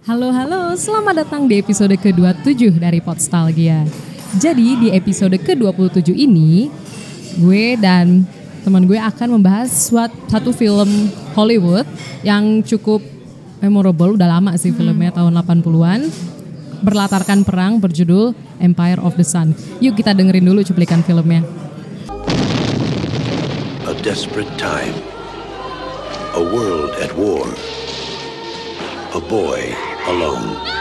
Halo halo, selamat datang di episode ke-27 dari Podstalgia. Jadi di episode ke-27 ini, gue dan teman gue akan membahas suat- satu film Hollywood yang cukup memorable, udah lama sih filmnya tahun 80-an. Berlatarkan perang berjudul Empire of the Sun. Yuk kita dengerin dulu cuplikan filmnya. A desperate time. A world at war. A boy alone.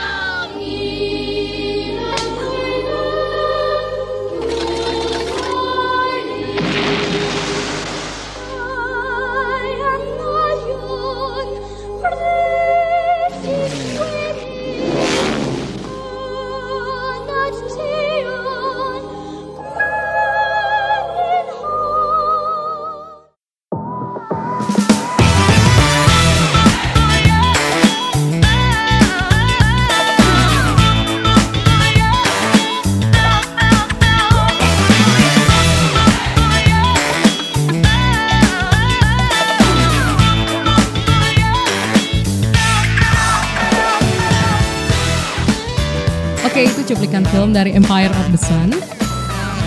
Film dari Empire of the Sun.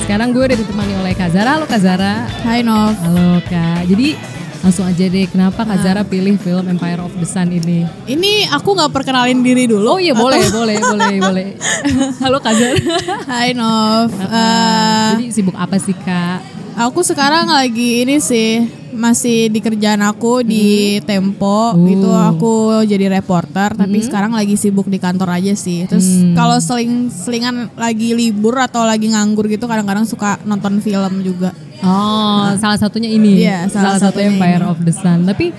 Sekarang gue udah ditemani oleh Kak Zara. Halo Kak Zara. Hai Nov. Halo Kak. Jadi langsung aja deh, kenapa Kak Zara pilih film Empire of the Sun ini? Ini aku nggak perkenalin diri dulu. Oh iya boleh, boleh, boleh, boleh. Halo Kak Zara. Hai Nov. Eh, Jadi sibuk apa sih Kak? Aku sekarang lagi ini sih masih di kerjaan aku di Tempo Oh. gitu. Aku jadi reporter. Tapi sekarang lagi sibuk di kantor aja sih. Terus kalau seling selingan lagi libur atau lagi nganggur gitu, kadang-kadang suka nonton film juga. Oh, salah satunya ini. Iya, salah satu satunya Empire ini. of the Sun. Tapi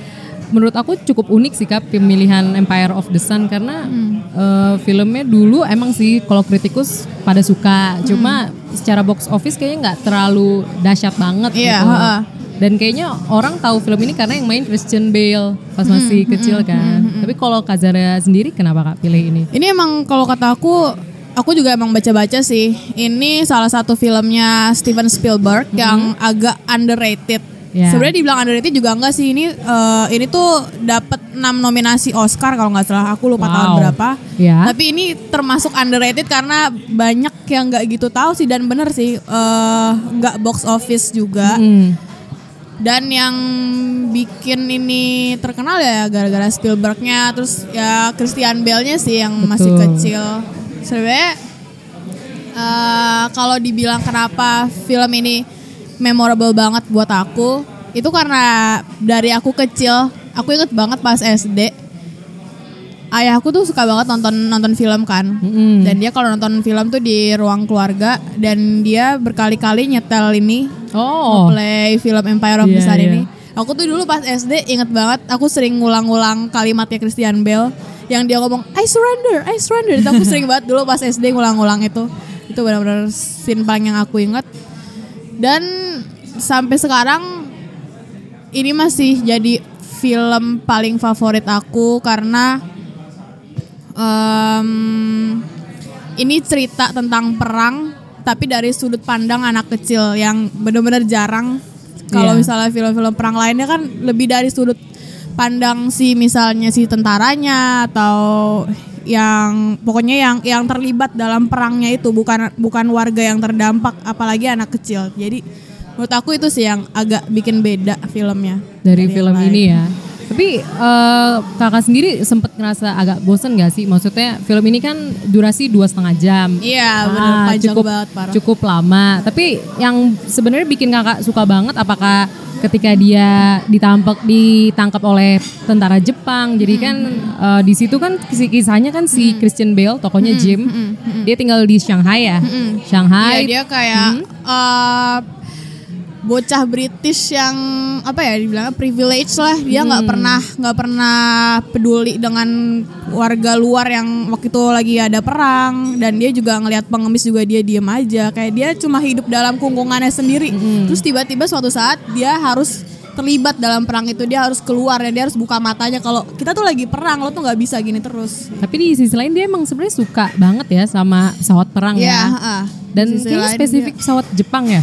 menurut aku cukup unik sih Kak pemilihan Empire of the Sun karena Hmm. eh, filmnya dulu emang sih kalau kritikus pada suka. Hmm. Cuma secara box office kayaknya nggak terlalu dahsyat banget Iya, gitu. heeh. Dan kayaknya orang tahu film ini karena yang main Christian Bale pas Hmm, masih kecil kan. Tapi kalau Kak Zara sendiri kenapa Kak pilih ini? Ini emang kalau kata aku, aku juga emang baca-baca sih. Ini salah satu filmnya Steven Spielberg yang agak underrated. Ya. Sebenarnya dibilang underrated juga enggak sih. Ini eh, ini tuh dapat 6 nominasi Oscar kalau nggak salah. Aku lupa tahun Wow. berapa. Ya. Tapi ini termasuk underrated karena banyak yang nggak gitu tahu sih dan bener sih eh, nggak box office juga. Hmm. Dan yang bikin ini terkenal ya gara-gara Spielbergnya, terus ya Christian Bale-nya sih yang masih Betul. kecil. Sebenarnya eh, kalau dibilang kenapa film ini memorable banget buat aku, itu karena dari aku kecil, aku inget banget pas SD, ayahku tuh suka banget nonton nonton film kan, Mm-mm. dan dia kalau nonton film tuh di ruang keluarga, dan dia berkali-kali nyetel ini Oh. play film Empire of the Iya, Sun iya. ini. Aku tuh dulu pas SD inget banget aku sering ngulang-ngulang kalimatnya Christian Bale yang dia ngomong I surrender, I surrender. Itu aku sering banget dulu pas SD ngulang-ngulang itu. Itu benar-benar scene paling yang aku inget. Dan sampai sekarang ini masih jadi film paling favorit aku karena em, ini cerita tentang perang tapi dari sudut pandang anak kecil yang benar-benar jarang kalau Iya. misalnya film-film perang lainnya kan lebih dari sudut pandang si misalnya si tentaranya atau yang pokoknya yang yang terlibat dalam perangnya itu bukan bukan warga yang terdampak apalagi anak kecil jadi menurut aku itu sih yang agak bikin beda filmnya dari yang film ini ya. Tapi eh, kakak sendiri sempat ngerasa agak bosen gak sih? Maksudnya film ini kan durasi dua setengah jam. Iya, bener, Ah, panjang cukup banget, parah. cukup lama. Tapi yang sebenarnya bikin kakak suka banget apakah ketika dia ditangkap ditangkap oleh tentara Jepang. Jadi kan eh, di situ kan kis- kisahnya kan si Christian Bale, tokonya Jim, dia tinggal di Shanghai ya. Shanghai. Iya dia kayak eh, bocah British yang apa ya dibilangnya privilege lah. Dia nggak pernah nggak pernah peduli dengan warga luar yang waktu itu lagi ada perang. Dan dia juga ngelihat pengemis juga dia diem aja. Kayak dia cuma hidup dalam kungkungannya sendiri. Terus tiba-tiba suatu saat dia harus terlibat dalam perang itu. Dia harus keluar dan dia harus buka matanya. Kalau kita tuh lagi perang lo tuh nggak bisa gini terus. Tapi di sisi lain dia emang sebenarnya suka banget ya sama pesawat perang Iya, ya. ah. Dan kayaknya spesifik pesawat Jepang ya.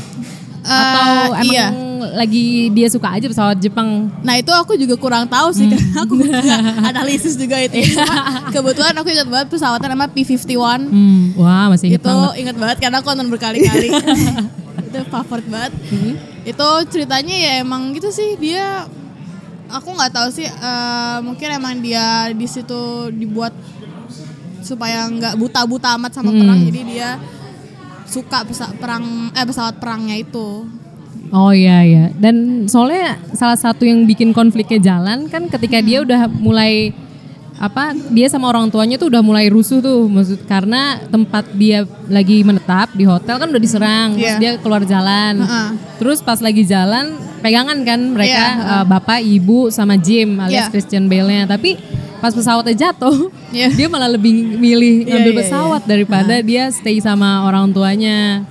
Eh, Atau emang iya. lagi dia suka aja pesawat Jepang. Nah itu aku juga kurang tahu sih karena aku analisis juga itu. Cuma Kebetulan aku ingat banget pesawatnya nama P51. Hmm, wah masih inget itu banget. ingat banget karena aku nonton berkali-kali. itu favorit banget. Hmm. Itu ceritanya ya emang gitu sih dia. Aku nggak tahu sih. eh, mungkin emang dia di situ dibuat supaya nggak buta-buta amat sama Hmm. perang. Jadi dia suka pesa- perang eh pesawat perangnya itu. Oh iya iya. Dan soalnya salah satu yang bikin konfliknya jalan kan ketika dia udah mulai apa dia sama orang tuanya tuh udah mulai rusuh tuh maksud karena tempat dia lagi menetap di hotel kan udah diserang terus Iya. dia keluar jalan Heeh. terus pas lagi jalan pegangan kan mereka Iya, eh, bapak ibu sama Jim alias Iya. Christian Bale-nya tapi pas pesawatnya jatuh Iya. dia malah lebih milih Iya, ngambil iya, pesawat daripada dia stay sama orang tuanya.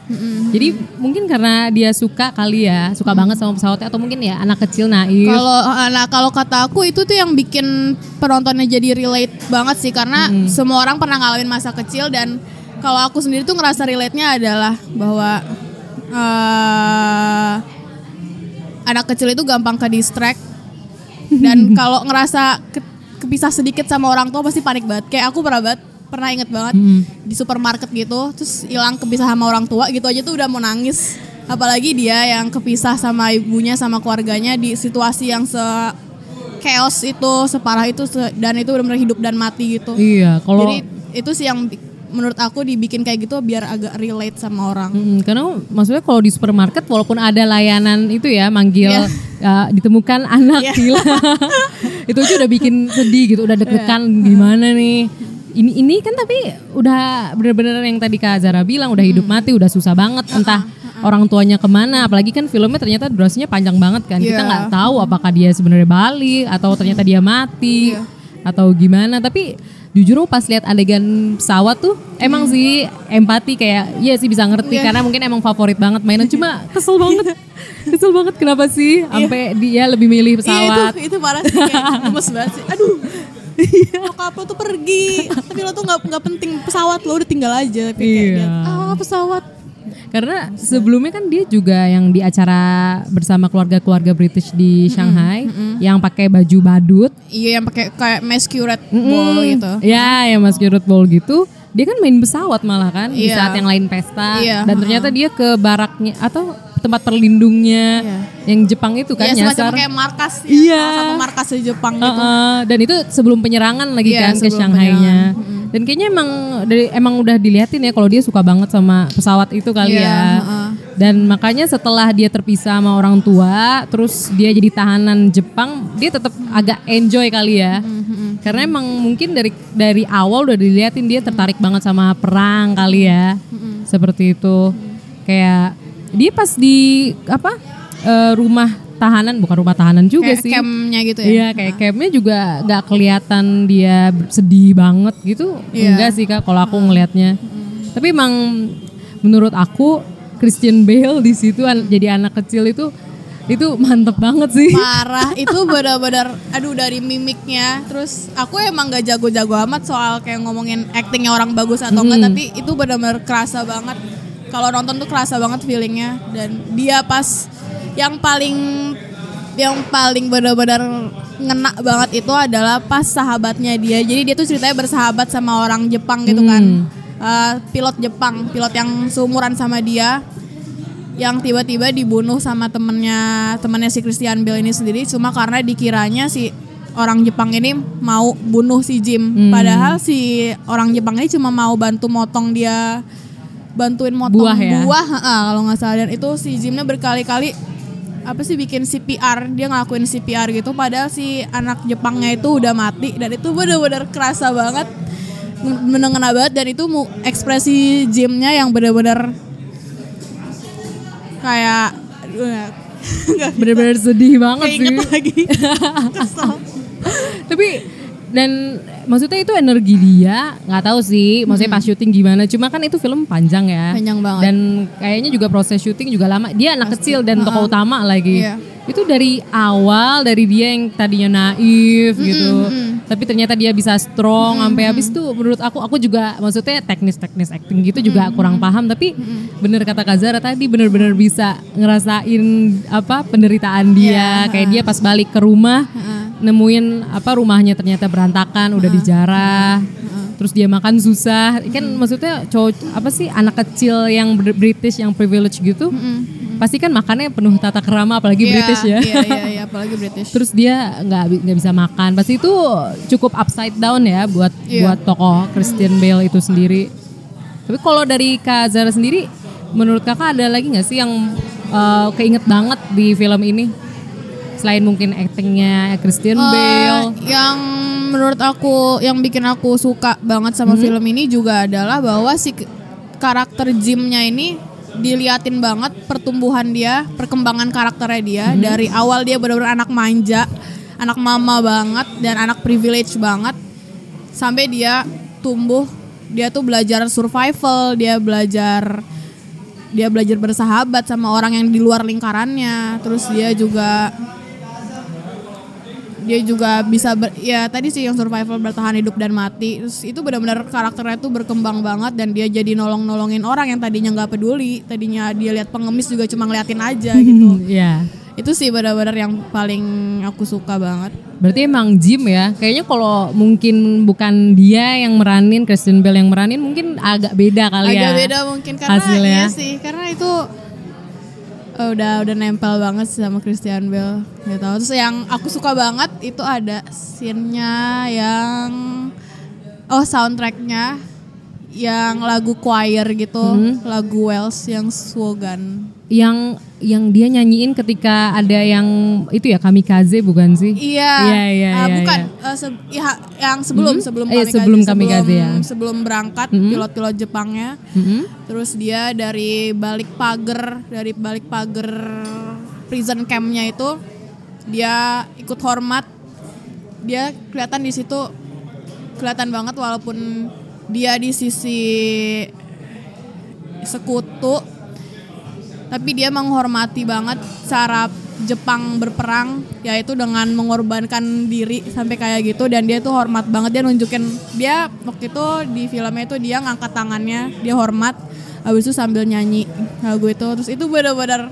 Jadi mungkin karena dia suka kali ya suka banget sama pesawatnya atau mungkin ya anak kecil naif. Kalau nah kalau kata aku itu tuh yang bikin penontonnya jadi relate banget sih karena semua orang pernah ngalamin masa kecil dan kalau aku sendiri tuh ngerasa relate-nya adalah bahwa eh anak kecil itu gampang ke distract dan kalau ngerasa ke- kepisah sedikit sama orang tua pasti panik banget. Kayak aku pernah banget pernah inget banget di supermarket gitu terus hilang kepisah sama orang tua gitu aja tuh udah mau nangis apalagi dia yang kepisah sama ibunya sama keluarganya di situasi yang se chaos itu separah itu dan itu benar-benar hidup dan mati gitu iya kalau jadi itu sih yang menurut aku dibikin kayak gitu biar agak relate sama orang Mm, karena maksudnya kalau di supermarket walaupun ada layanan itu ya manggil Iya. uh, ditemukan anak Iya. gila itu aja udah bikin sedih gitu udah deg-degan Iya. gimana nih ini ini kan tapi udah bener-bener yang tadi Kak Zara bilang udah hidup Hmm. mati udah susah banget entah orang tuanya ke mana apalagi kan filmnya ternyata durasinya panjang banget kan kita Iya. nggak tahu apakah dia sebenarnya balik atau ternyata dia mati Iya. atau gimana tapi jujur pas lihat adegan pesawat tuh emang sih empati kayak iya sih bisa ngerti Iya. karena mungkin emang favorit banget mainan cuma kesel banget kesel banget kenapa sih sampai dia lebih milih Iya pesawat itu itu parah sih kayak gemes banget sih. Aduh. Nyokap lo tuh pergi, tapi lo tuh nggak nggak penting pesawat lo udah tinggal aja. Tapi kayak Iya. ah pesawat. Karena sebelumnya kan dia juga yang di acara bersama keluarga-keluarga British di Shanghai yang pakai baju badut Iya yang pakai kayak masquerade ball gitu. Ya, yang Mas Kirut Bowl gitu. Dia kan main pesawat malah kan di Iya. saat yang lain pesta. Iya, Dan ternyata dia ke baraknya atau tempat perlindungnya Iya. yang Jepang itu kan Iya semacam nyasar. kayak markas ya, Iya. salah satu markas di Jepang gitu. Heeh, dan itu sebelum penyerangan lagi Iya, kan ke Shanghai-nya. Dan kayaknya emang dari emang udah diliatin ya kalau dia suka banget sama pesawat itu kali Iya, ya. heeh. Dan makanya setelah dia terpisah sama orang tua, terus dia jadi tahanan Jepang, dia tetap agak enjoy kali ya. Mm-hmm, Karena emang mungkin dari dari awal udah diliatin dia tertarik banget sama perang kali ya. Mm-hmm. Seperti itu. Kayak dia pas di apa? eh, rumah tahanan bukan rumah tahanan juga Kayak sih. campnya gitu ya. Iya kayak campnya juga nggak kelihatan dia sedih banget gitu. Iya. Enggak sih kak kalau aku ngelihatnya. Tapi emang menurut aku Christian Bale di situ an- jadi anak kecil itu itu mantep banget sih. Parah itu benar-benar aduh dari mimiknya terus aku emang gak jago-jago amat soal kayak ngomongin actingnya orang bagus atau enggak tapi itu benar-benar kerasa banget kalau nonton tuh kerasa banget feelingnya. Dan dia pas yang paling yang paling benar-benar ngena banget itu adalah pas sahabatnya dia. Jadi dia tuh ceritanya bersahabat sama orang Jepang gitu kan. Eh, pilot Jepang pilot yang seumuran sama dia. Yang tiba-tiba dibunuh sama temennya temennya si Christian Bale ini sendiri. Cuma karena dikiranya si orang Jepang ini mau bunuh si Jim. Padahal si orang Jepang ini cuma mau bantu motong dia bantuin motong Buah ya? heeh, kalau nggak salah. Dan itu si Jimnya berkali-kali apa sih bikin CPR dia ngelakuin CPR gitu. Padahal si anak Jepangnya itu udah mati dan itu bener-bener kerasa banget menengena banget. Dan itu ekspresi Jimnya yang bener-bener kayak Bener-bener sedih banget sih. lagi. Kesel. Tapi dan maksudnya itu energi dia nggak tahu sih maksudnya pas syuting gimana. Cuma kan itu film panjang ya. Panjang banget. dan kayaknya juga proses syuting juga lama. Dia anak kecil dan tokoh utama lagi. Iya. itu dari awal dari dia yang tadinya naif gitu. tapi ternyata dia bisa strong sampai habis tuh menurut aku aku juga maksudnya teknis-teknis acting gitu juga kurang paham. Tapi bener kata Kazara tadi bener-bener bisa ngerasain apa penderitaan dia. Iya, kayak dia pas balik ke rumah nemuin apa rumahnya ternyata berantakan udah dijarah terus dia makan susah. Kan maksudnya cowok apa sih anak kecil yang Br- British yang privilege gitu pasti kan makannya penuh tata kerama apalagi Iya, British ya. Iya iya iya apalagi British. terus dia nggak nggak bisa makan. Pasti itu cukup upside down ya buat Iya. buat tokoh Christian Bale itu sendiri. Tapi kalau dari Kak Zara sendiri menurut kakak ada lagi nggak sih yang eh, keinget banget di film ini selain mungkin aktingnya Christian Eh, Bale yang menurut aku yang bikin aku suka banget sama Hmm. film ini juga adalah bahwa si karakter Jimnya ini diliatin banget pertumbuhan dia, perkembangan karakternya dia Hmm. dari awal dia benar-benar anak manja, anak mama banget dan anak privilege banget sampai dia tumbuh, dia tuh belajar survival, dia belajar dia belajar bersahabat sama orang yang di luar lingkarannya, terus dia juga dia juga bisa ber, ya tadi sih yang survival bertahan hidup dan mati. Terus itu benar-benar karakternya tuh berkembang banget dan dia jadi nolong-nolongin orang yang tadinya nggak peduli. Tadinya dia lihat pengemis juga cuma ngeliatin aja gitu. Ya itu sih benar-benar yang paling aku suka banget. Berarti emang Jim ya? Kayaknya kalau mungkin bukan dia yang meranin Christian Bale yang meranin mungkin agak beda kali ya agak beda mungkin karena hasilnya. iya sih karena itu eh, udah udah nempel banget sih sama Christian Bale gitu terus yang aku suka banget itu ada scene-nya yang oh soundtracknya yang lagu choir gitu Hmm. lagu Wells yang slogan yang yang dia nyanyiin ketika ada yang itu ya kamikaze bukan sih? Iya, Iya, iya, Ah, iya, bukan iya. eh, se- ya, yang sebelum Mhm. sebelum Eh, kamikaze, sebelum kamikaze, ya. sebelum berangkat Mhm. pilot-pilot Jepangnya Mm-mm. Terus dia dari balik pagar, dari balik pagar prison campnya itu dia ikut hormat. Dia kelihatan di situ kelihatan banget walaupun dia di sisi sekutu tapi dia menghormati banget cara Jepang berperang yaitu dengan mengorbankan diri sampai kayak gitu. Dan dia tuh hormat banget dia nunjukin dia waktu itu di filmnya itu dia ngangkat tangannya dia hormat. Habis itu sambil nyanyi lagu itu. Terus itu benar-benar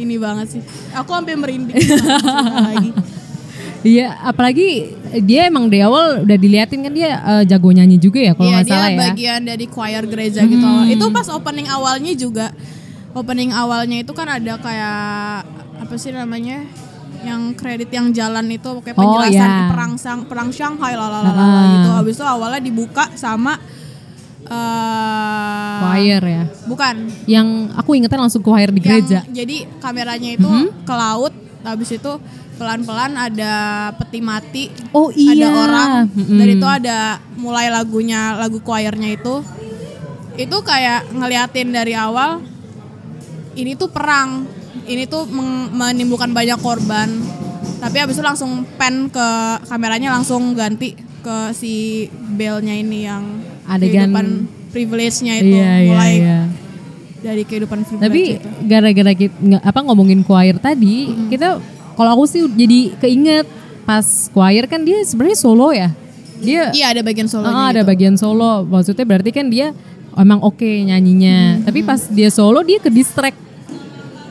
ini banget sih. Aku sampai merinding. Lagi Iya, apalagi dia emang di awal udah diliatin kan dia eh, jago nyanyi juga ya kalau Iya nggak salah ya. bagian dari choir gereja gitu. Awal. Itu pas opening awalnya juga opening awalnya itu kan ada kayak apa sih namanya yang kredit yang jalan itu kayak Oh, penjelasan iya. perang sang perang Shanghai lalalala Ah. gitu. Habis itu awalnya dibuka sama Choir ya. bukan Yang aku ingetnya langsung choir di gereja. yang jadi kameranya itu Mhm. ke laut habis itu pelan-pelan ada peti mati Oh iya. ada orang Mm-mm. dari itu ada mulai lagunya lagu choirnya itu itu kayak ngeliatin dari awal ini tuh perang ini tuh menimbulkan banyak korban tapi habis itu langsung pen ke kameranya langsung ganti ke si Bell-nya ini yang Adegan- kehidupan privilege-nya itu Iya, iya, mulai iya. dari kehidupan privilege Tapi gara-gara kita apa ngomongin choir tadi, kita kalau aku sih jadi keinget pas choir kan dia sebenarnya solo ya. Dia Iya ada bagian solonya Ah, ada gitu. bagian solo. Maksudnya berarti kan dia emang oke nyanyinya. Hmm. Tapi pas dia solo dia ke distract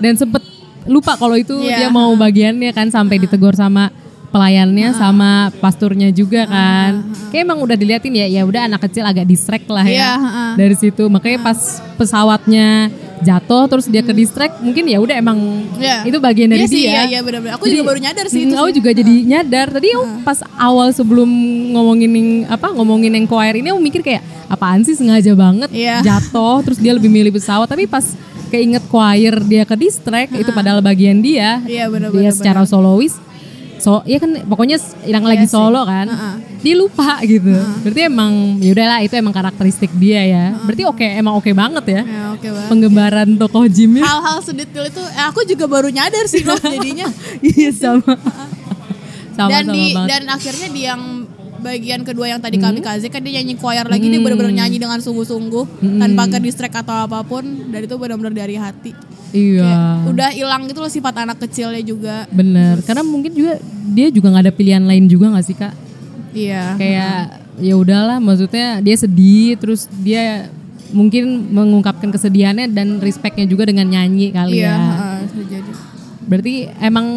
dan sempet lupa kalau itu Iya. dia mau bagiannya kan sampai ditegur sama pelayannya sama pasturnya juga kan. Kayak emang udah diliatin ya ya udah anak kecil agak distract lah ya. Iya, heeh. Dari situ makanya pas pesawatnya jatuh terus dia ke distract mungkin ya udah emang Iya. itu bagian dari sih, dia. iya, iya, benar-benar. Aku Jadi, juga baru nyadar sih itu Aku sih. juga jadi nyadar. Tadi aku pas awal sebelum ngomongin yang, apa ngomongin yang choir ini aku mikir kayak apaan sih sengaja banget Iya. jatuh terus dia lebih milih pesawat tapi pas keinget choir dia ke distract itu padahal bagian dia. Iya, benar, Dia benar, secara solois so ya kan pokoknya yang lagi sih. solo kan Heeh. dia lupa gitu berarti emang yaudahlah itu emang karakteristik dia ya berarti oke emang oke banget ya Ya, oke banget. penggembaran tokoh Jimmy Hal-hal sedetil itu eh, aku juga baru nyadar sih loh jadinya. iya sama sama dan sama di banget. dan akhirnya di yang bagian kedua yang tadi kamikaze kan dia nyanyi choir lagi dia benar-benar nyanyi dengan sungguh-sungguh tanpa ke distract atau apa pun dan itu benar-benar dari hati. iya Kayak udah hilang gitu loh sifat anak kecilnya juga. bener karena mungkin juga dia juga nggak ada pilihan lain juga nggak sih kak Iya. Kayak ya udahlah maksudnya dia sedih terus dia mungkin mengungkapkan kesedihannya dan respectnya juga dengan nyanyi kali Iya, ya. bisa jadi. Berarti emang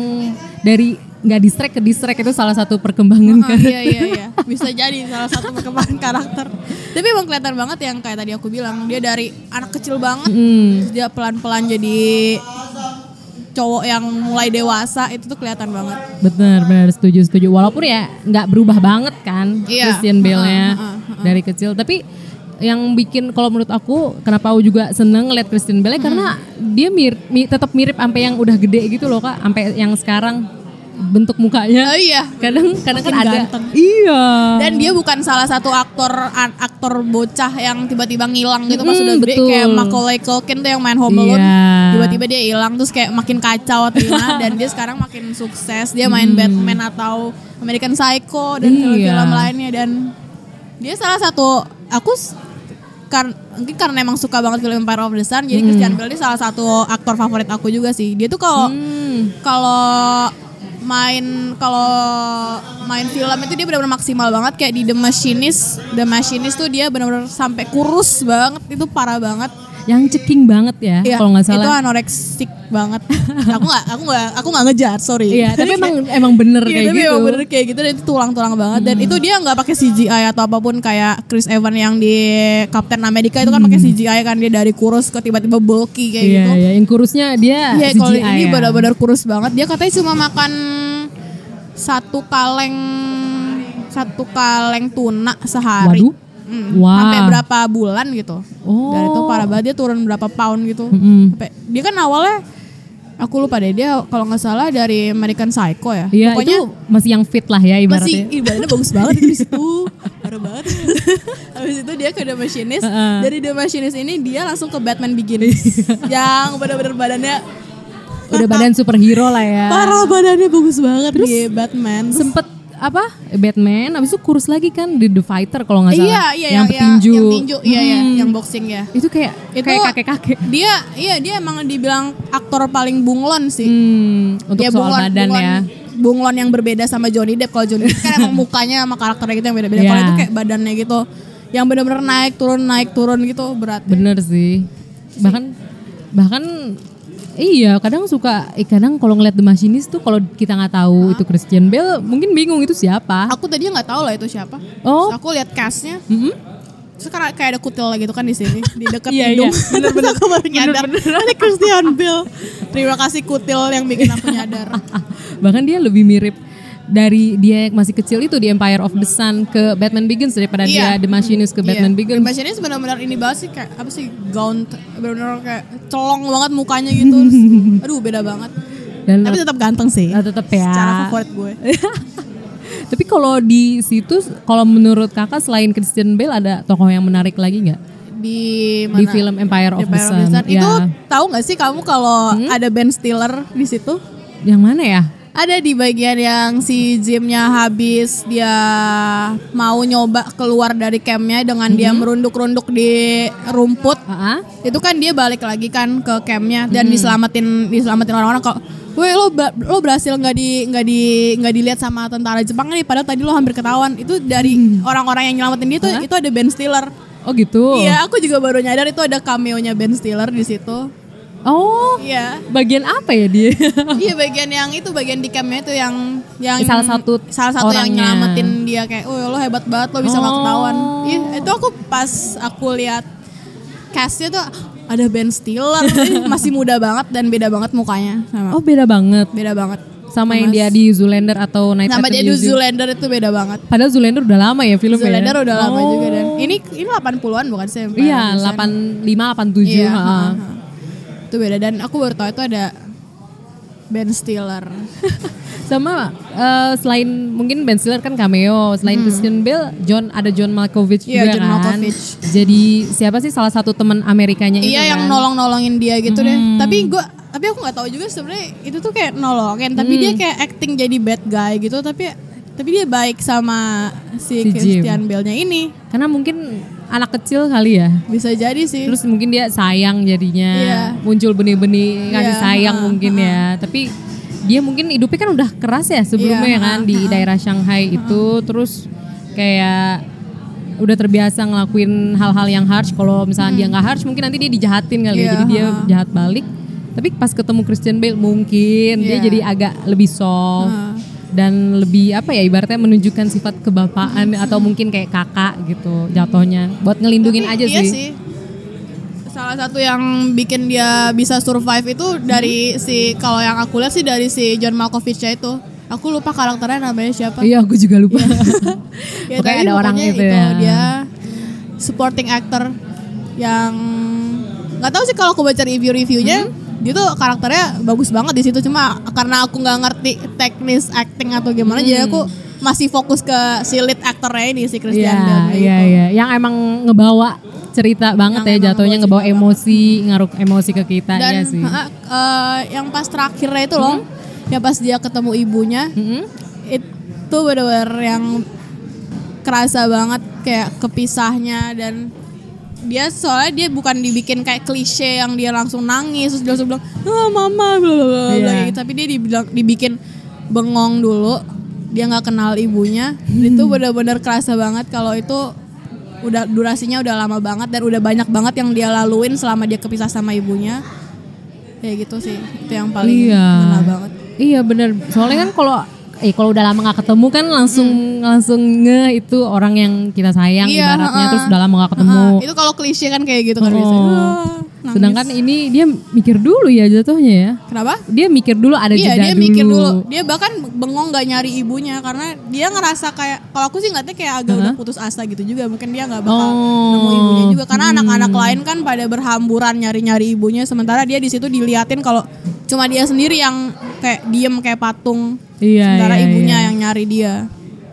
dari nggak distract ke distract itu salah satu perkembangan Ah, kan. iya iya iya bisa jadi salah satu perkembangan karakter tapi emang kelihatan banget yang kayak tadi aku bilang dia dari anak kecil banget Hmm. terus dia pelan pelan jadi cowok yang mulai dewasa itu tuh kelihatan banget Bener, bener setuju setuju. Walaupun ya nggak berubah banget kan Iya. Christian Bale-nya Heeh, heeh, dari kecil. Tapi yang bikin kalau menurut aku kenapa aku juga seneng ngeliat Christian Bale karena dia mir, mi- tetap mirip sampai yang udah gede gitu loh kak, sampai yang sekarang bentuk mukanya. oh iya Kadang kadang kan ada. ganteng. Iya. dan dia bukan salah satu aktor aktor bocah yang tiba-tiba ngilang gitu pas Mm, udah gede betul. kayak Macaulay Culkin tuh yang main Home Alone Iya. tiba-tiba dia hilang terus kayak makin kacau gimana dan dia sekarang makin sukses dia main Batman atau American Psycho dan Hmm. Iya. film-film lainnya dan dia salah satu aku kar- mungkin karena emang suka banget film Empire of the Sun jadi Christian Bale ini salah satu aktor favorit aku juga sih dia tuh kalau Hmm. kalau main kalau main film itu dia benar-benar maksimal banget. Kayak di The Machinist The Machinist tuh dia benar-benar sampai kurus banget. Itu parah banget Yang ceking banget ya, Iya, kalau nggak itu salah. anoreksik banget aku nggak aku nggak aku nggak ngejar sorry Iya, tapi emang emang bener Iya, kayak tapi gitu. emang bener kayak gitu dan itu tulang-tulang banget dan itu dia nggak pakai CGI atau apa pun kayak Chris Evans yang di Captain America itu kan pakai CGI kan dia dari kurus ke tiba-tiba bulky kayak Iya, gitu. iya, yang kurusnya dia Iya, kalau CGI ini ya. benar-benar kurus banget. Dia katanya cuma makan satu kaleng satu kaleng tuna sehari. Waduh. Hmm, Wah. Sampai berapa bulan gitu. Oh. Dan itu parah banget dia turun berapa pound gitu. Mm-mm. Sampai dia kan awalnya aku lupa deh dia kalau nggak salah dari American Psycho ya. Iya, Pokoknya itu masih yang fit lah ya masih ibaratnya. ibaratnya bagus banget di situ. Parah banget. Habis itu dia ke The Machinist. Heeh. Dari The Machinist ini dia langsung ke Batman Begins. yang benar-benar badannya Udah badan superhero lah ya. Parah badannya bagus banget di Batman. Terus- Sempet apa Batman habis itu kurus lagi kan di The Fighter kalau nggak salah. Iya, iya yang, petinju. Yang tinju, iya ya, Hmm. yang boxing ya. Itu kayak Itu- kayak kakek-kakek. Dia iya dia emang dibilang aktor paling bunglon sih. Hmm, untuk ya, soal badan bunglon, ya. Bunglon yang berbeda sama Johnny Depp. Kalau Johnny Depp kan emang mukanya sama karakternya gitu yang beda-beda. Kalau Iya. itu kayak badannya gitu. Yang benar-benar naik turun naik turun gitu berat. Bener sih. Bahkan bahkan iya kadang suka eh, kadang kalau ngeliat The Machinist tuh kalau kita nggak tahu itu Christian Bale mungkin bingung itu siapa. Aku tadinya nggak tahu lah itu siapa. Oh. Terus aku lihat castnya. Mm-mm. Terus karena kayak ada kutil gitu kan di sini di dekat Iya, hidung. iya. Bener-bener aku baru nyadar. Ini Christian Bale. Terima kasih kutil yang bikin aku nyadar. Bahkan dia lebih mirip dari dia yang masih kecil itu di Empire of the Sun ke Batman Begins daripada Iya. dia The Machinist ke Batman Iya. Begins. The Machinist benar-benar ini banget sih kayak apa sih gaun benar-benar kayak celong banget mukanya gitu. Aduh beda banget. Dan Tapi tetap ganteng sih. Ah, tetep ya. Secara favorit gue. Tapi kalau di situ kalau menurut kakak selain Christian Bale ada tokoh yang menarik lagi nggak Di di mana? film Empire of the Empire of Sun? the Sun. Ya. Itu tahu nggak sih kamu kalau Hmm? ada Ben Stiller di situ? Yang mana ya? Ada di bagian yang si Jimnya habis dia mau nyoba keluar dari campnya dengan dia Hmm? merunduk-runduk di rumput. Ah, ah. Itu kan dia balik lagi kan ke campnya Hmm. dan diselamatin diselamatin orang-orang kok. Woi lo lo berhasil nggak di nggak di nggak dilihat sama tentara Jepang nih padahal tadi lo hampir ketahuan itu dari orang-orang yang nyelamatin dia Hmm. Hah? itu ada Ben Stiller. Oh gitu. Iya aku juga baru nyadar itu ada cameo-nya Ben Stiller di situ. Oh, Iya. bagian apa ya dia? Iya bagian yang itu bagian di campnya itu yang yang Salah satu salah satu yang orangnya. nyelamatin dia kayak oh lo hebat banget lo bisa Oh. ketahuan. Iya itu aku pas aku lihat castnya tuh ada Ben Stiller Ih, masih muda banget dan beda banget mukanya sama oh beda banget. beda banget Sama yang dia di Zoolander atau Night sama at the dia di. Zoolander itu beda banget. Padahal Zoolander udah lama ya filmnya. Zoolander ya? udah lama Oh. juga dan ini ini 80-an bukan sih? Iya, of the Sun? 85 87. Iya, ha. ha, ha. Itu beda dan aku baru tahu itu ada Ben Stiller. Sama eh, selain mungkin Ben Stiller kan cameo, selain Christian Bale, John ada John Malkovich Hmm. Iya, juga John kan. Malkovich. Jadi siapa sih salah satu teman Amerikanya itu Iya yang kan? nolong-nolongin dia gitu deh. Hmm. Tapi gua tapi aku nggak tahu juga sebenarnya itu tuh kayak nolongin, tapi Hmm. dia kayak acting jadi bad guy gitu, tapi tapi dia baik sama si, Si. Christian Bale-nya ini. Karena mungkin anak kecil kali ya. Bisa jadi sih. Terus mungkin dia sayang jadinya Iya. muncul benih-benih kasih Iya, sayang ha, mungkin ya. Tapi dia mungkin hidupnya kan udah keras ya sebelumnya Iya, kan ha, di daerah Shanghai itu terus kayak udah terbiasa ngelakuin hal-hal yang harsh kalau misalnya dia nggak harsh mungkin nanti dia dijahatin kali ya Iya, jadi dia ha. jahat balik tapi pas ketemu Christian Bale mungkin dia Iya. jadi agak lebih soft. Dan lebih apa ya ibaratnya menunjukkan sifat kebapaan atau mungkin kayak kakak gitu jatuhnya buat ngelindungin Tapi aja iya sih. Salah satu yang bikin dia bisa survive itu dari si kalau yang aku lihat sih dari si John Malkovich itu. Aku lupa karakternya namanya siapa. Iya aku juga lupa. Ya, Pokoknya tapi ada orang pokoknya itu ya. Dia supporting actor yang nggak tahu sih kalau aku baca review-reviewnya Hmm? Dia tuh karakternya bagus banget di situ cuma karena aku nggak ngerti teknis acting atau gimana jadi aku masih fokus ke si lead aktornya ini si Christian Hmm. Iya, Bale iya, iya. Yang emang ngebawa cerita banget Yang ya jatuhnya ngebawa emosi, ngaruh emosi ke kita dan ya sih. ha, eh, yang pas terakhirnya itu loh yang pas dia ketemu ibunya Mm-mm. itu bener-bener yang kerasa banget kayak kepisahnya dan dia soalnya dia bukan dibikin kayak klise yang dia langsung nangis terus dia langsung bilang ah mama bla bla bla bla," Iya. gitu. tapi dia dibilang dibikin bengong dulu dia nggak kenal ibunya itu bener-bener kerasa banget kalau itu udah durasinya udah lama banget dan udah banyak banget yang dia laluin selama dia kepisah sama ibunya kayak gitu sih itu yang paling Iya. banget Iya bener. Soalnya kan kalau eh kalau udah lama nggak ketemu kan langsung langsung nge itu orang yang kita sayang Hmm. Iya, ibaratnya ha-ha. terus udah lama nggak ketemu. Ah, itu kalau klise kan kayak gitu kan Oh. biasanya. Nangis. Sedangkan ini dia mikir dulu ya jatuhnya ya. kenapa? Dia mikir dulu ada Iya jeda dia dulu. mikir dulu. Dia bahkan bengong gak nyari ibunya karena dia ngerasa kayak kalau aku sih ngeliatnya kayak agak udah putus asa gitu juga. Mungkin dia nggak bakal Oh. nemu ibunya juga karena anak-anak lain kan pada berhamburan nyari-nyari ibunya sementara dia di situ diliatin kalau cuma dia sendiri yang kayak diem kayak patung. Iya, sementara iya, ibunya iya. yang nyari dia.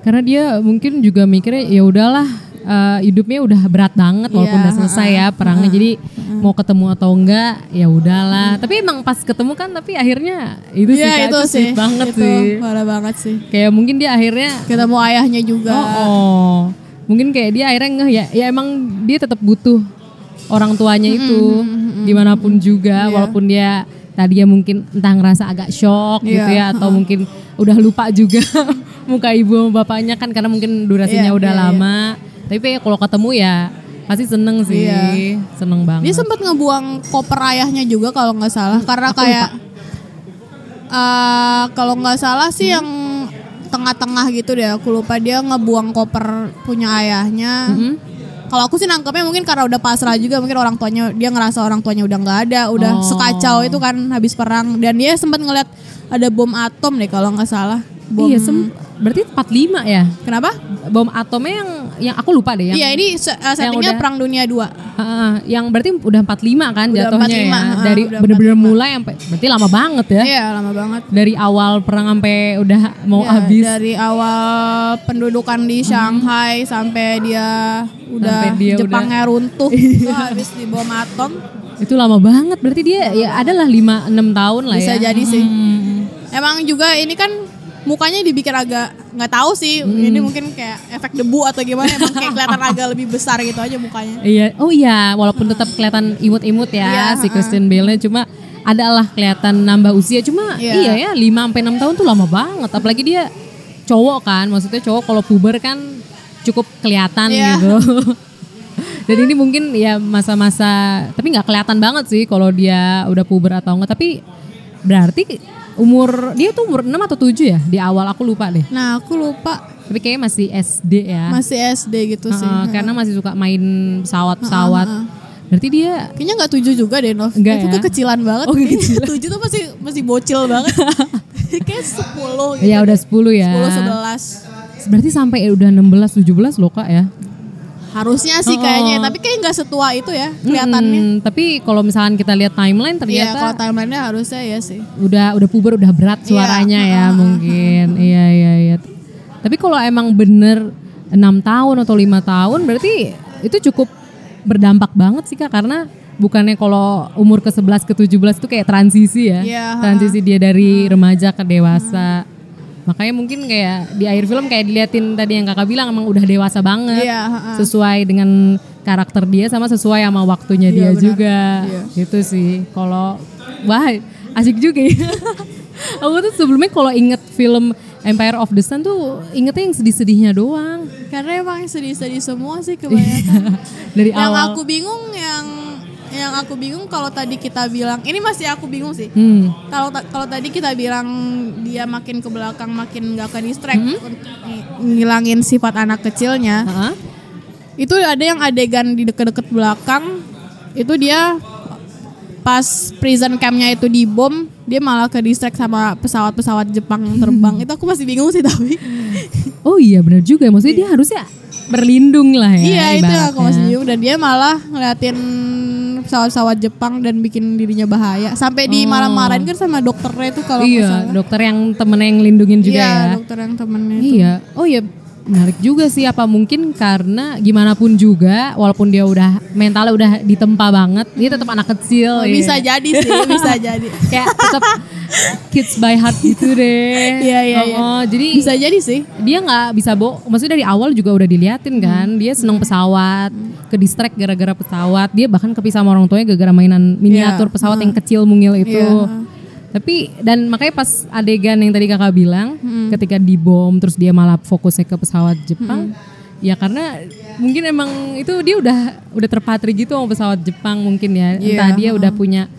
Karena dia mungkin juga mikirnya ya udahlah eh, hidupnya udah berat banget walaupun Iya, udah selesai ya perangnya jadi mau ketemu atau enggak ya udahlah. Tapi emang pas ketemu kan tapi akhirnya itu sih Iya Kak, itu sih. banget itu sih. Parah banget sih. Kayak mungkin dia akhirnya Ketemu ayahnya juga. oh, oh. mungkin kayak dia akhirnya ngeh ya ya emang dia tetap butuh orang tuanya itu gimana pun juga Iya. walaupun dia tadi ya mungkin entah ngerasa agak shock gitu Iya, ya atau mungkin udah lupa juga muka ibu sama bapaknya kan karena mungkin durasinya Iya, udah iya, iya. lama tapi ya kalau ketemu ya pasti seneng sih Iya. seneng banget Dia sempat ngebuang koper ayahnya juga kalau nggak salah karena kayak eh, kalau nggak salah sih yang tengah-tengah gitu deh aku lupa dia ngebuang koper punya ayahnya. Mm-hmm. Kalau aku sih nangkepnya mungkin karena udah pasrah juga mungkin orang tuanya dia ngerasa orang tuanya udah nggak ada, udah Oh. sekacau itu kan habis perang dan dia sempat ngeliat ada bom atom deh kalau nggak salah. Bom iya sem- berarti 45 ya Kenapa? bom atomnya yang yang aku lupa deh yang Iya ini eh, settingnya udah- perang dunia 2 Heeh, yang berarti udah 45 kan Udah jatuhnya 45, ya. heeh, Dari udah bener-bener 45. mulai sampai berarti lama banget ya. Iya lama banget. Dari awal perang sampai udah mau Ya, habis. dari awal pendudukan di Shanghai sampai dia udah Sampai dia Jepangnya runtuh itu habis di bom atom Itu lama banget. Berarti dia ya adalah 5 6 tahun lah bisa ya. jadi sih Hmm. emang juga ini kan mukanya dibikin agak nggak tahu sih Hmm. ini mungkin kayak efek debu atau gimana emang kayak kelihatan agak lebih besar gitu aja mukanya Iya, oh iya, walaupun tetap kelihatan imut-imut ya Iya, si Christian Bale-nya cuma adalah kelihatan nambah usia cuma Iya. iya ya 5 sampai 6 tahun tuh lama banget apalagi dia cowok kan maksudnya cowok kalau puber kan cukup kelihatan Iya. gitu. Dan ini mungkin ya masa-masa tapi nggak kelihatan banget sih kalau dia udah puber atau enggak tapi berarti umur dia tuh umur 6 atau 7 ya di awal aku lupa deh. nah aku lupa Tapi kayaknya masih SD ya. masih SD gitu sih karena masih suka main pesawat-pesawat. Berarti dia kayaknya nggak tujuh juga deh Nov Enggak itu ya? kekecilan banget Oh, kekecilan. tujuh tuh masih masih bocil banget kayak sepuluh gitu ya udah 10 ya. sepuluh sebelas Berarti sampai udah 16 17 loh Kak ya. Harusnya sih Oh. kayaknya, tapi kayak nggak setua itu ya kelihatannya. Hmm, tapi kalau misalkan kita lihat timeline Iya, kalau ternyata timelinenya harusnya ya sih. udah udah puber udah berat suaranya Iya, ya mungkin. Iya iya iya. Tapi kalau emang bener 6 tahun atau lima tahun berarti itu cukup berdampak banget sih Kak karena bukannya kalau umur ke 11 ke 17 itu kayak transisi ya. Iya, transisi dia dari remaja ke dewasa. Makanya mungkin kayak di akhir film kayak diliatin tadi yang kakak bilang emang udah dewasa banget. Iya, heeh. Sesuai dengan karakter dia sama sesuai sama waktunya dia Iya, benar. juga. Iya. Gitu sih. Kalau wah asik juga ya. Aku tuh sebelumnya kalau inget film Empire of the Sun tuh ingetnya yang sedih-sedihnya doang Karena emang sedih-sedih semua sih kebanyakan. dari yang awal. aku bingung yang yang aku bingung kalau tadi kita bilang ini masih aku bingung sih. Hmm. Kalau ta- kalau tadi kita bilang dia makin ke belakang makin nggak ke distract Hmm? ngilangin sifat anak kecilnya. Hah? Itu ada yang adegan di deket-deket belakang itu dia pas prison campnya itu dibom dia malah ke distract sama pesawat-pesawat Jepang yang terbang itu aku masih bingung sih tapi Oh iya benar juga. Maksudnya dia harusnya berlindung lah ya. iya itu yang aku ibaratnya. masih bingung dan dia malah ngeliatin pesawat-pesawat Jepang dan bikin dirinya bahaya sampai di marah-marahin kan sama dokternya itu kalau Iya, dokter yang temennya yang lindungin juga iya ya. dokter yang temennya itu Iya. Oh iya, menarik juga sih apa mungkin karena gimana pun juga walaupun dia udah mentalnya udah ditempa banget, dia tetap anak kecil. Oh, iya. bisa jadi sih bisa jadi Kayak tetap kids by heart gitu deh. Iya, iya, iya. Oh, jadi bisa jadi sih dia nggak bisa bo maksudnya dari awal juga udah diliatin kan Hmm. dia seneng pesawat ke distract gara-gara pesawat dia bahkan kepisah sama orang tuanya gara-gara mainan miniatur Iya. pesawat yang kecil mungil itu Iya. Tapi dan makanya pas adegan yang tadi kakak bilang Hmm. ketika dibom terus dia malah fokusnya ke pesawat Jepang ya karena mungkin emang itu dia udah udah terpatri gitu sama pesawat Jepang mungkin ya. Entah Iya, dia udah punya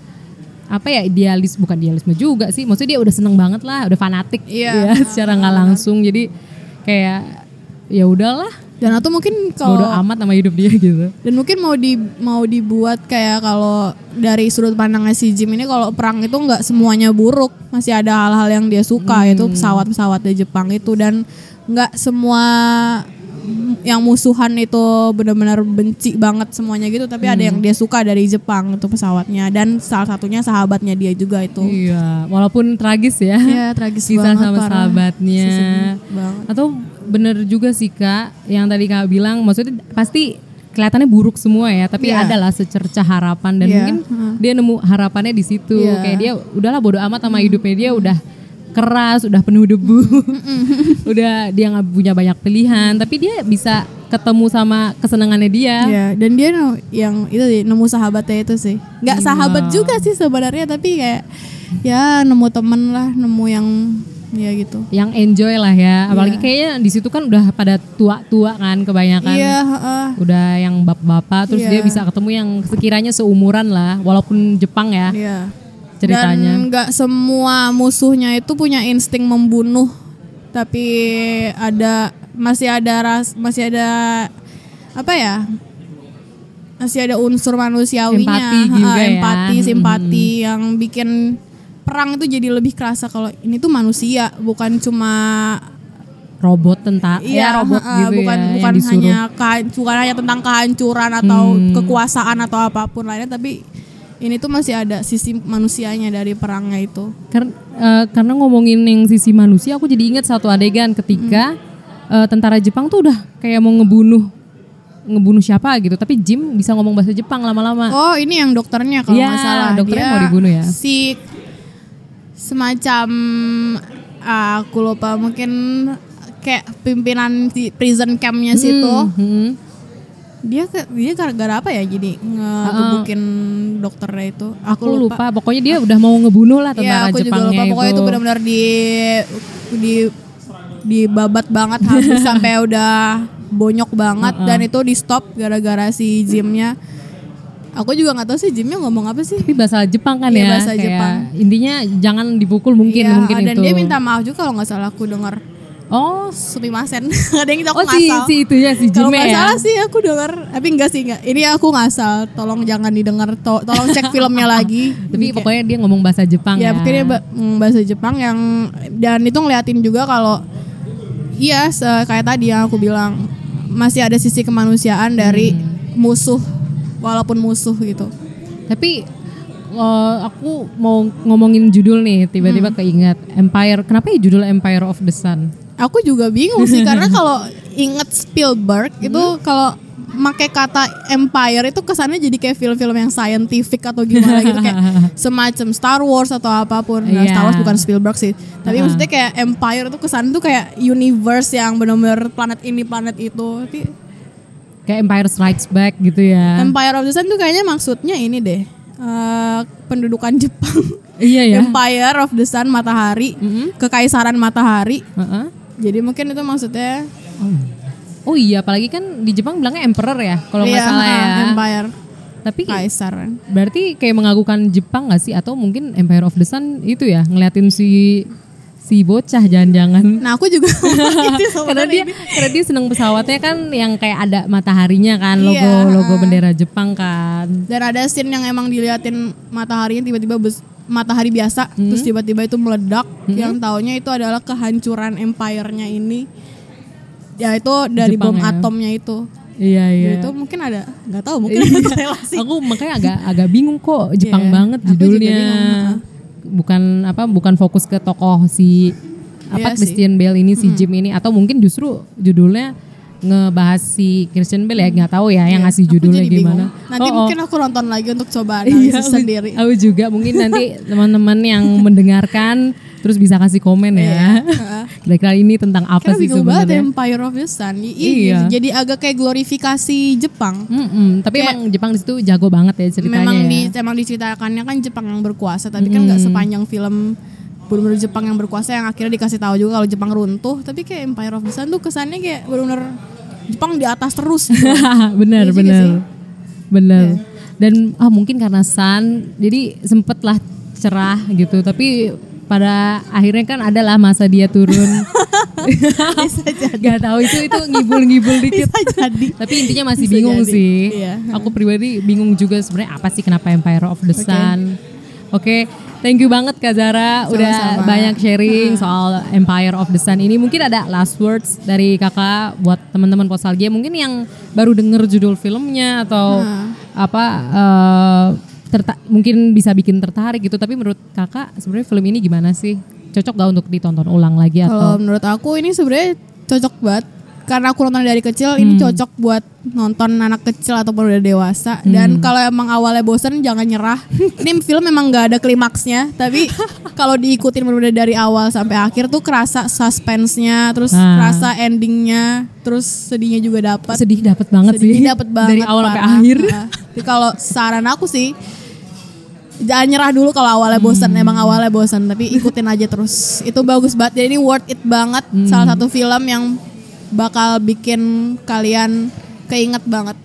apa ya idealis bukan idealisme juga sih. Maksudnya dia udah seneng banget lah udah fanatik Iya. ya secara nggak langsung. Jadi kayak ya udahlah. Dan atau mungkin kalau amat sama hidup dia gitu. Dan mungkin mau di mau dibuat kayak kalau dari sudut pandangnya si Jim ini kalau perang itu nggak semuanya buruk. Masih ada hal-hal yang dia suka Hmm. itu pesawat-pesawat di Jepang itu. Dan nggak semua yang musuhan itu benar-benar benci banget semuanya gitu tapi ada Hmm. yang dia suka dari Jepang itu pesawatnya dan salah satunya sahabatnya dia juga itu iya walaupun tragis ya Iya, tragis Kisah banget, sama parah. sahabatnya banget. atau bener juga sih kak yang tadi kak bilang maksudnya pasti kelihatannya buruk semua ya tapi Iya. adalah secerca harapan dan Iya, mungkin dia nemu harapannya di situ Iya. kayak dia udahlah bodo amat sama hidupnya dia udah keras udah penuh debu udah dia nggak punya banyak pilihan tapi dia bisa ketemu sama kesenangannya dia Iya, dan dia yang itu sih, nemu sahabatnya itu sih. Nggak Iya. sahabat juga sih sebenarnya, tapi kayak ya nemu temen lah, nemu yang ya gitu. yang enjoy lah ya apalagi kayaknya di situ kan udah pada tua-tua kan kebanyakan Iya, heeh. udah yang bapak-bapak terus Iya. dia bisa ketemu yang sekiranya seumuran lah walaupun Jepang ya Iya. Ceritanya Dan nggak semua musuhnya itu punya insting membunuh, tapi ada masih ada ras masih ada apa ya? Masih ada unsur manusiawinya, Empati juga ya. empati, Mhm. simpati yang bikin perang itu jadi lebih kerasa kalau ini tuh manusia, bukan cuma robot tentara ya robot heeh, gitu bukan ya bukan hanya bukan hanya tentang kehancuran atau Hmm. kekuasaan atau apa pun lainnya, tapi ini tuh masih ada sisi manusianya dari perangnya itu. Kar- eh, karena ngomongin yang sisi manusia aku jadi ingat satu adegan ketika Hmm. eh, tentara Jepang tuh udah kayak mau ngebunuh ngebunuh siapa gitu tapi Jim bisa ngomong bahasa Jepang lama-lama Oh, ini yang dokternya kalau nggak salah. dokternya Dia mau dibunuh ya? Si semacam ah, aku lupa mungkin kayak pimpinan di prison campnya situ. Hmm. Dia ke, dia gara-gara apa ya jadi ngegebukin dokternya itu. aku lupa. pokoknya dia udah mau ngebunuh lah tentara aku juga lupa. Pokoknya itu benar-benar di di dibabat banget habis sampai udah bonyok banget dan itu di stop gara-gara si Jimnya. Aku juga nggak tahu sih Jimnya ngomong apa sih. tapi bahasa Jepang kan Iya, ya bahasa kayak Jepang. intinya jangan dipukul mungkin Iya, mungkin dan itu dia minta maaf juga kalau nggak salah aku dengar oh sumimasen. Ada yang itu aku oh si ngasal. si itu ya si Kalau Jime nggak ya salah sih aku dengar, tapi enggak sih enggak. Ini aku ngasal. Tolong jangan didengar. To- tolong cek filmnya lagi. tapi pokoknya dia ngomong bahasa Jepang ya, ya pokoknya ba- mm, bahasa Jepang yang dan itu ngeliatin juga kalau iya kayak tadi yang aku bilang masih ada sisi kemanusiaan dari Hmm. musuh walaupun musuh gitu. Tapi eh, aku mau ngomongin judul nih, tiba-tiba Hmm. keinget Empire. Kenapa ya judul Empire of the Sun? Aku juga bingung sih karena kalau inget Spielberg itu kalau make kata empire itu kesannya jadi kayak film-film yang scientific atau gimana gitu kayak semacam Star Wars atau apa pun. Nah, Iya. Star Wars bukan Spielberg sih. Tapi Uh-uh. maksudnya kayak empire itu kesannya tuh kayak universe yang benar-benar planet ini planet itu. Tapi Kayak Empire Strikes Back gitu ya. Empire of the Sun tuh kayaknya maksudnya ini deh. eh, pendudukan Jepang. Iya ya. Empire of the Sun matahari, Mm-mm. kekaisaran matahari. Heeh. Jadi mungkin itu maksudnya Oh iya, apalagi kan di Jepang bilangnya emperor ya, kalau nggak iya, salah ya. Empire, Tapi kaisar. berarti kayak mengagukan Jepang nggak sih? Atau mungkin Empire of the Sun itu ya ngeliatin si si bocah jangan-jangan. Nah aku juga karena dia karena dia seneng pesawatnya kan yang kayak ada mataharinya kan logo Iya, logo ah. bendera Jepang kan. Dan ada scene yang emang diliatin mataharinya tiba-tiba bes- matahari biasa, Hmm. terus tiba-tiba itu meledak. Yang taunya itu adalah kehancuran empire-nya ini. Ya itu dari Jepang bom ya. atomnya itu. Iya iya. Itu mungkin ada, nggak tahu mungkin ada relasi. Aku makanya agak agak bingung kok Jepang Iya, banget judulnya. Bukan apa bukan fokus ke tokoh si apa Iya Christian Bale ini si Jim ini atau mungkin justru judulnya ngebahas si Christian Bale ya nggak tahu ya yang ngasih Iya, Aku judulnya bingung. gimana. Nanti Oh, oh. mungkin aku nonton lagi untuk coba Iya, analisis aku- sendiri. Aku juga mungkin nanti teman-teman yang mendengarkan terus bisa kasih komen ya. heeh. Kira-kira ini tentang apa Karena sih sebenarnya? Empire of the Sun. I- Iya. Jadi agak kayak glorifikasi Jepang. Mm-mm, tapi Kayak- emang Jepang di situ jago banget ya ceritanya Memang ya. di emang diceritakannya kan Jepang yang berkuasa, tapi kan nggak sepanjang film benar-benar Jepang yang berkuasa yang akhirnya dikasih tahu juga kalau Jepang runtuh, tapi kayak Empire of the Sun tuh kesannya kayak benar-benar Jepang di atas terus. gitu. bener juga bener sih. Iya. bener dan ah mungkin karena sun jadi sempet lah cerah gitu tapi pada akhirnya kan adalah masa dia turun Bisa jadi. Gak tahu itu itu ngibul-ngibul dikit Bisa jadi. tapi intinya masih Bisa bingung jadi. sih Iya. aku pribadi bingung juga sebenarnya apa sih kenapa Empire of the Sun oke thank you banget Kak Zara. Udah Sama-sama. banyak sharing soal Empire of the Sun ini. Mungkin ada last words dari kakak buat teman-teman Postalgia mungkin yang baru denger judul filmnya atau apa terta- mungkin bisa bikin tertarik gitu. Tapi menurut kakak sebenarnya film ini gimana sih? Cocok gak untuk ditonton ulang lagi Kalau atau? menurut aku ini sebenarnya cocok banget karena aku nonton dari kecil ini Hmm. cocok buat nonton anak kecil ataupun udah dewasa dan Hmm. kalau emang awalnya bosan jangan nyerah ini film memang nggak ada klimaksnya tapi kalau diikutin benar-benar dari awal sampai akhir tuh kerasa suspense-nya terus Nah. kerasa endingnya terus sedihnya juga dapat sedih dapat banget sih sedihnya dapat banget dari awal sampai akhir Heeh. Tapi kalau saran aku sih jangan nyerah dulu kalau awalnya bosan Hmm. emang awalnya bosan tapi ikutin aja terus itu bagus banget jadi ini worth it banget Hmm. salah satu film yang bakal bikin kalian keinget banget.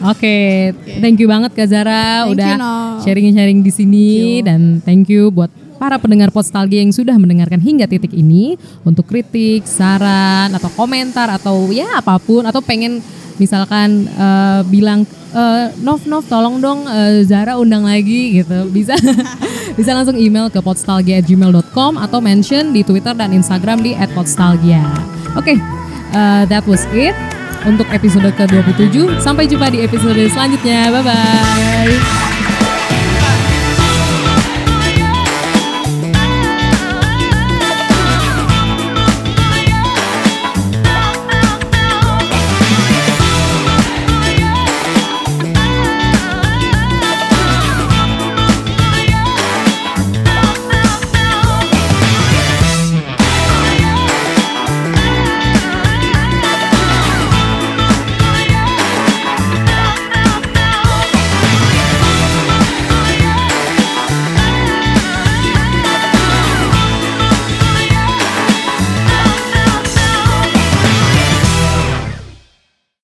Oke, thank you banget Kak Zara Thank udah No. sharing-sharing di sini. Dan thank you buat para pendengar Postalgia yang sudah mendengarkan hingga titik ini. Untuk kritik, saran atau komentar atau ya apa pun atau pengen misalkan eh, bilang eh, Nov Nov tolong dong eh, Zara undang lagi gitu. Bisa bisa langsung email ke podstalgia@gmail.com atau mention di Twitter dan Instagram di @podstalgia. Oke, eh, that was it untuk episode ke-27. Sampai jumpa di episode selanjutnya. Bye bye.